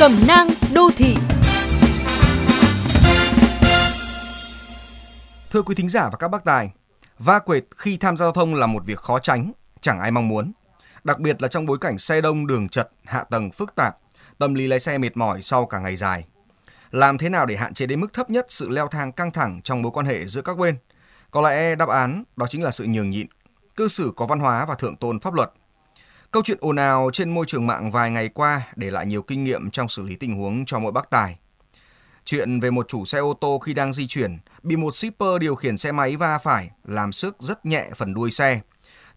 Cẩm nang đô thị Thưa quý thính giả và các bác tài, va quệt khi tham gia giao thông là một việc khó tránh, chẳng ai mong muốn. Đặc biệt là trong bối cảnh xe đông, đường chật, hạ tầng phức tạp, tâm lý lái xe mệt mỏi sau cả ngày dài. Làm thế nào để hạn chế đến mức thấp nhất sự leo thang căng thẳng trong mối quan hệ giữa các bên? Có lẽ đáp án đó chính là sự nhường nhịn, cư xử có văn hóa và thượng tôn pháp luật. Câu chuyện ồn ào trên môi trường mạng vài ngày qua để lại nhiều kinh nghiệm trong xử lý tình huống cho mỗi bác tài. Chuyện về một chủ xe ô tô khi đang di chuyển bị một shipper điều khiển xe máy va phải làm sức rất nhẹ phần đuôi xe.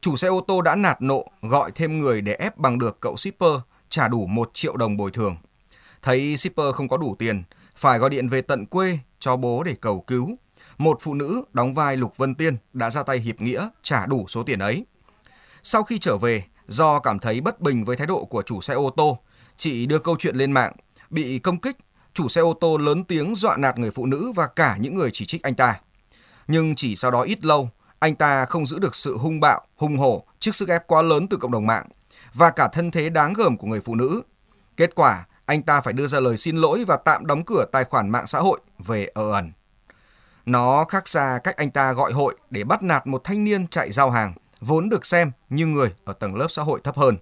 Chủ xe ô tô đã nạt nộ gọi thêm người để ép bằng được cậu shipper trả đủ 1 triệu đồng bồi thường. Thấy shipper không có đủ tiền, phải gọi điện về tận quê cho bố để cầu cứu. Một phụ nữ đóng vai Lục Vân Tiên đã ra tay hiệp nghĩa trả đủ số tiền ấy. Sau khi trở về, do cảm thấy bất bình với thái độ của chủ xe ô tô, chị đưa câu chuyện lên mạng, bị công kích, chủ xe ô tô lớn tiếng dọa nạt người phụ nữ và cả những người chỉ trích anh ta. Nhưng chỉ sau đó ít lâu, anh ta không giữ được sự hung bạo, hung hổ trước sức ép quá lớn từ cộng đồng mạng và cả thân thế đáng gờm của người phụ nữ. Kết quả, anh ta phải đưa ra lời xin lỗi và tạm đóng cửa tài khoản mạng xã hội về ở ẩn. Nó khác xa cách anh ta gọi hội để bắt nạt một thanh niên chạy giao hàng, vốn được xem như người ở tầng lớp xã hội thấp hơn.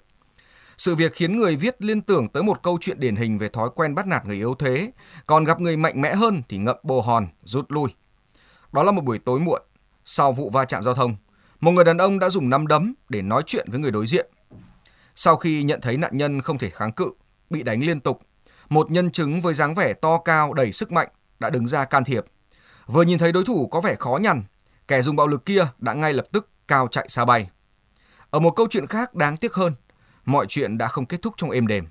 Sự việc khiến người viết liên tưởng tới một câu chuyện điển hình về thói quen bắt nạt người yếu thế, còn gặp người mạnh mẽ hơn thì ngậm bồ hòn, rút lui. Đó là một buổi tối muộn, sau vụ va chạm giao thông, một người đàn ông đã dùng nắm đấm để nói chuyện với người đối diện. Sau khi nhận thấy nạn nhân không thể kháng cự, bị đánh liên tục, một nhân chứng với dáng vẻ to cao đầy sức mạnh đã đứng ra can thiệp. Vừa nhìn thấy đối thủ có vẻ khó nhằn, kẻ dùng bạo lực kia đã ngay lập tức cao chạy xa bay. Ở một câu chuyện khác đáng tiếc hơn, mọi chuyện đã không kết thúc trong êm đềm.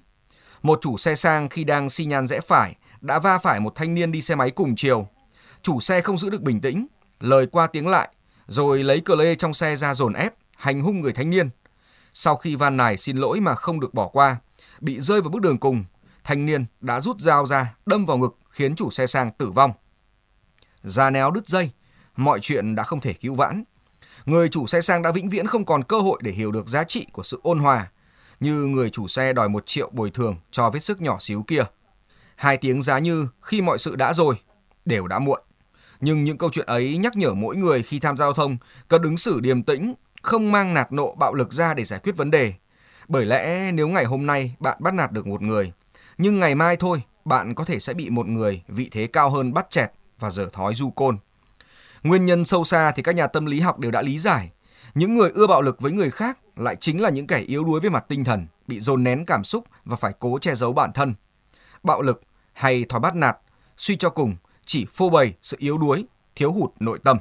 Một chủ xe sang khi đang xi nhan rẽ phải đã va phải một thanh niên đi xe máy cùng chiều. Chủ xe không giữ được bình tĩnh, lời qua tiếng lại, rồi lấy cờ lê trong xe ra dồn ép, hành hung người thanh niên. Sau khi van nài xin lỗi mà không được bỏ qua, bị rơi vào bước đường cùng, thanh niên đã rút dao ra đâm vào ngực khiến chủ xe sang tử vong. Ra néo đứt dây, mọi chuyện đã không thể cứu vãn. Người chủ xe sang đã vĩnh viễn không còn cơ hội để hiểu được giá trị của sự ôn hòa, như người chủ xe đòi một triệu bồi thường cho vết sức nhỏ xíu kia. Hai tiếng giá như khi mọi sự đã rồi, đều đã muộn. Nhưng những câu chuyện ấy nhắc nhở mỗi người khi tham gia giao thông cần ứng xử điềm tĩnh, không mang nạt nộ bạo lực ra để giải quyết vấn đề. Bởi lẽ nếu ngày hôm nay bạn bắt nạt được một người, nhưng ngày mai thôi bạn có thể sẽ bị một người vị thế cao hơn bắt chẹt và dở thói du côn. Nguyên nhân sâu xa thì các nhà tâm lý học đều đã lý giải. Những người ưa bạo lực với người khác lại chính là những kẻ yếu đuối về mặt tinh thần, bị dồn nén cảm xúc và phải cố che giấu bản thân. Bạo lực hay thói bắt nạt, suy cho cùng chỉ phô bày sự yếu đuối, thiếu hụt nội tâm.